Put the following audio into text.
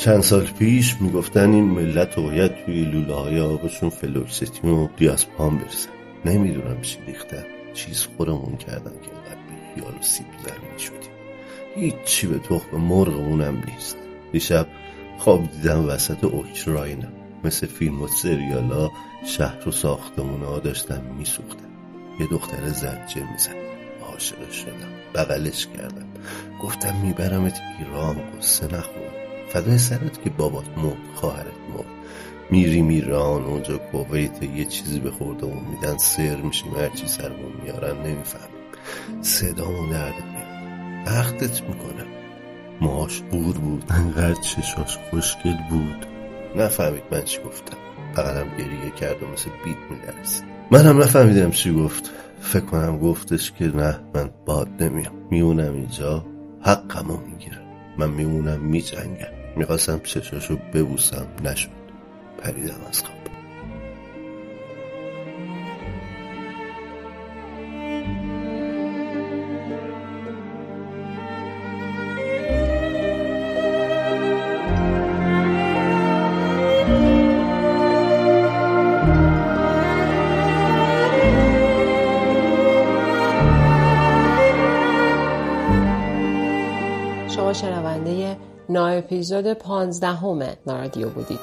چند سال پیش می‌گفتن این ملت باید توی لوله های آبشون فلوکستین و دیاسپام برسن. نمی‌دونم چی ریختن. چیز خورمون کردن که اینقدر به خیال و سیب زمین شدیم. هیچی به تخم مرغمونم نیست. دیشب خواب دیدم وسط اوکراینم مثل فیلم و سریالا شهر و ساختمون ها داشتن میسوختن. یه دختر زجه میزن عاشقش شدم. بغلش کردم. گفتم میبرمت ایران قصه نخور. فدای سرت که بابات مرد خواهرت مرد. میریم ایران اونجا کویت یه چیزی به خوردمون میدن سر میشیم هرچی سرمون میارن نمی‌فهمیم. صدامون درد میاد. وقتت می‌کنم ماش بور بود. انقدر چشاش خوشگل بود. نفهمید من چی گفتم. بغلم گریه کرد و مثل بیت میلرزید منم نفهمیدم چی گفت. فکر کنم گفتش که نه من باد نمیام. میونم اینجا حقمو می‌گیرم. من میمونم میجنگم. می‌خواستم چشاشو ببوسم. نشد. پریدم از خواب. شما شنونده نا اپیزود پانزدهم نارادیو بودید.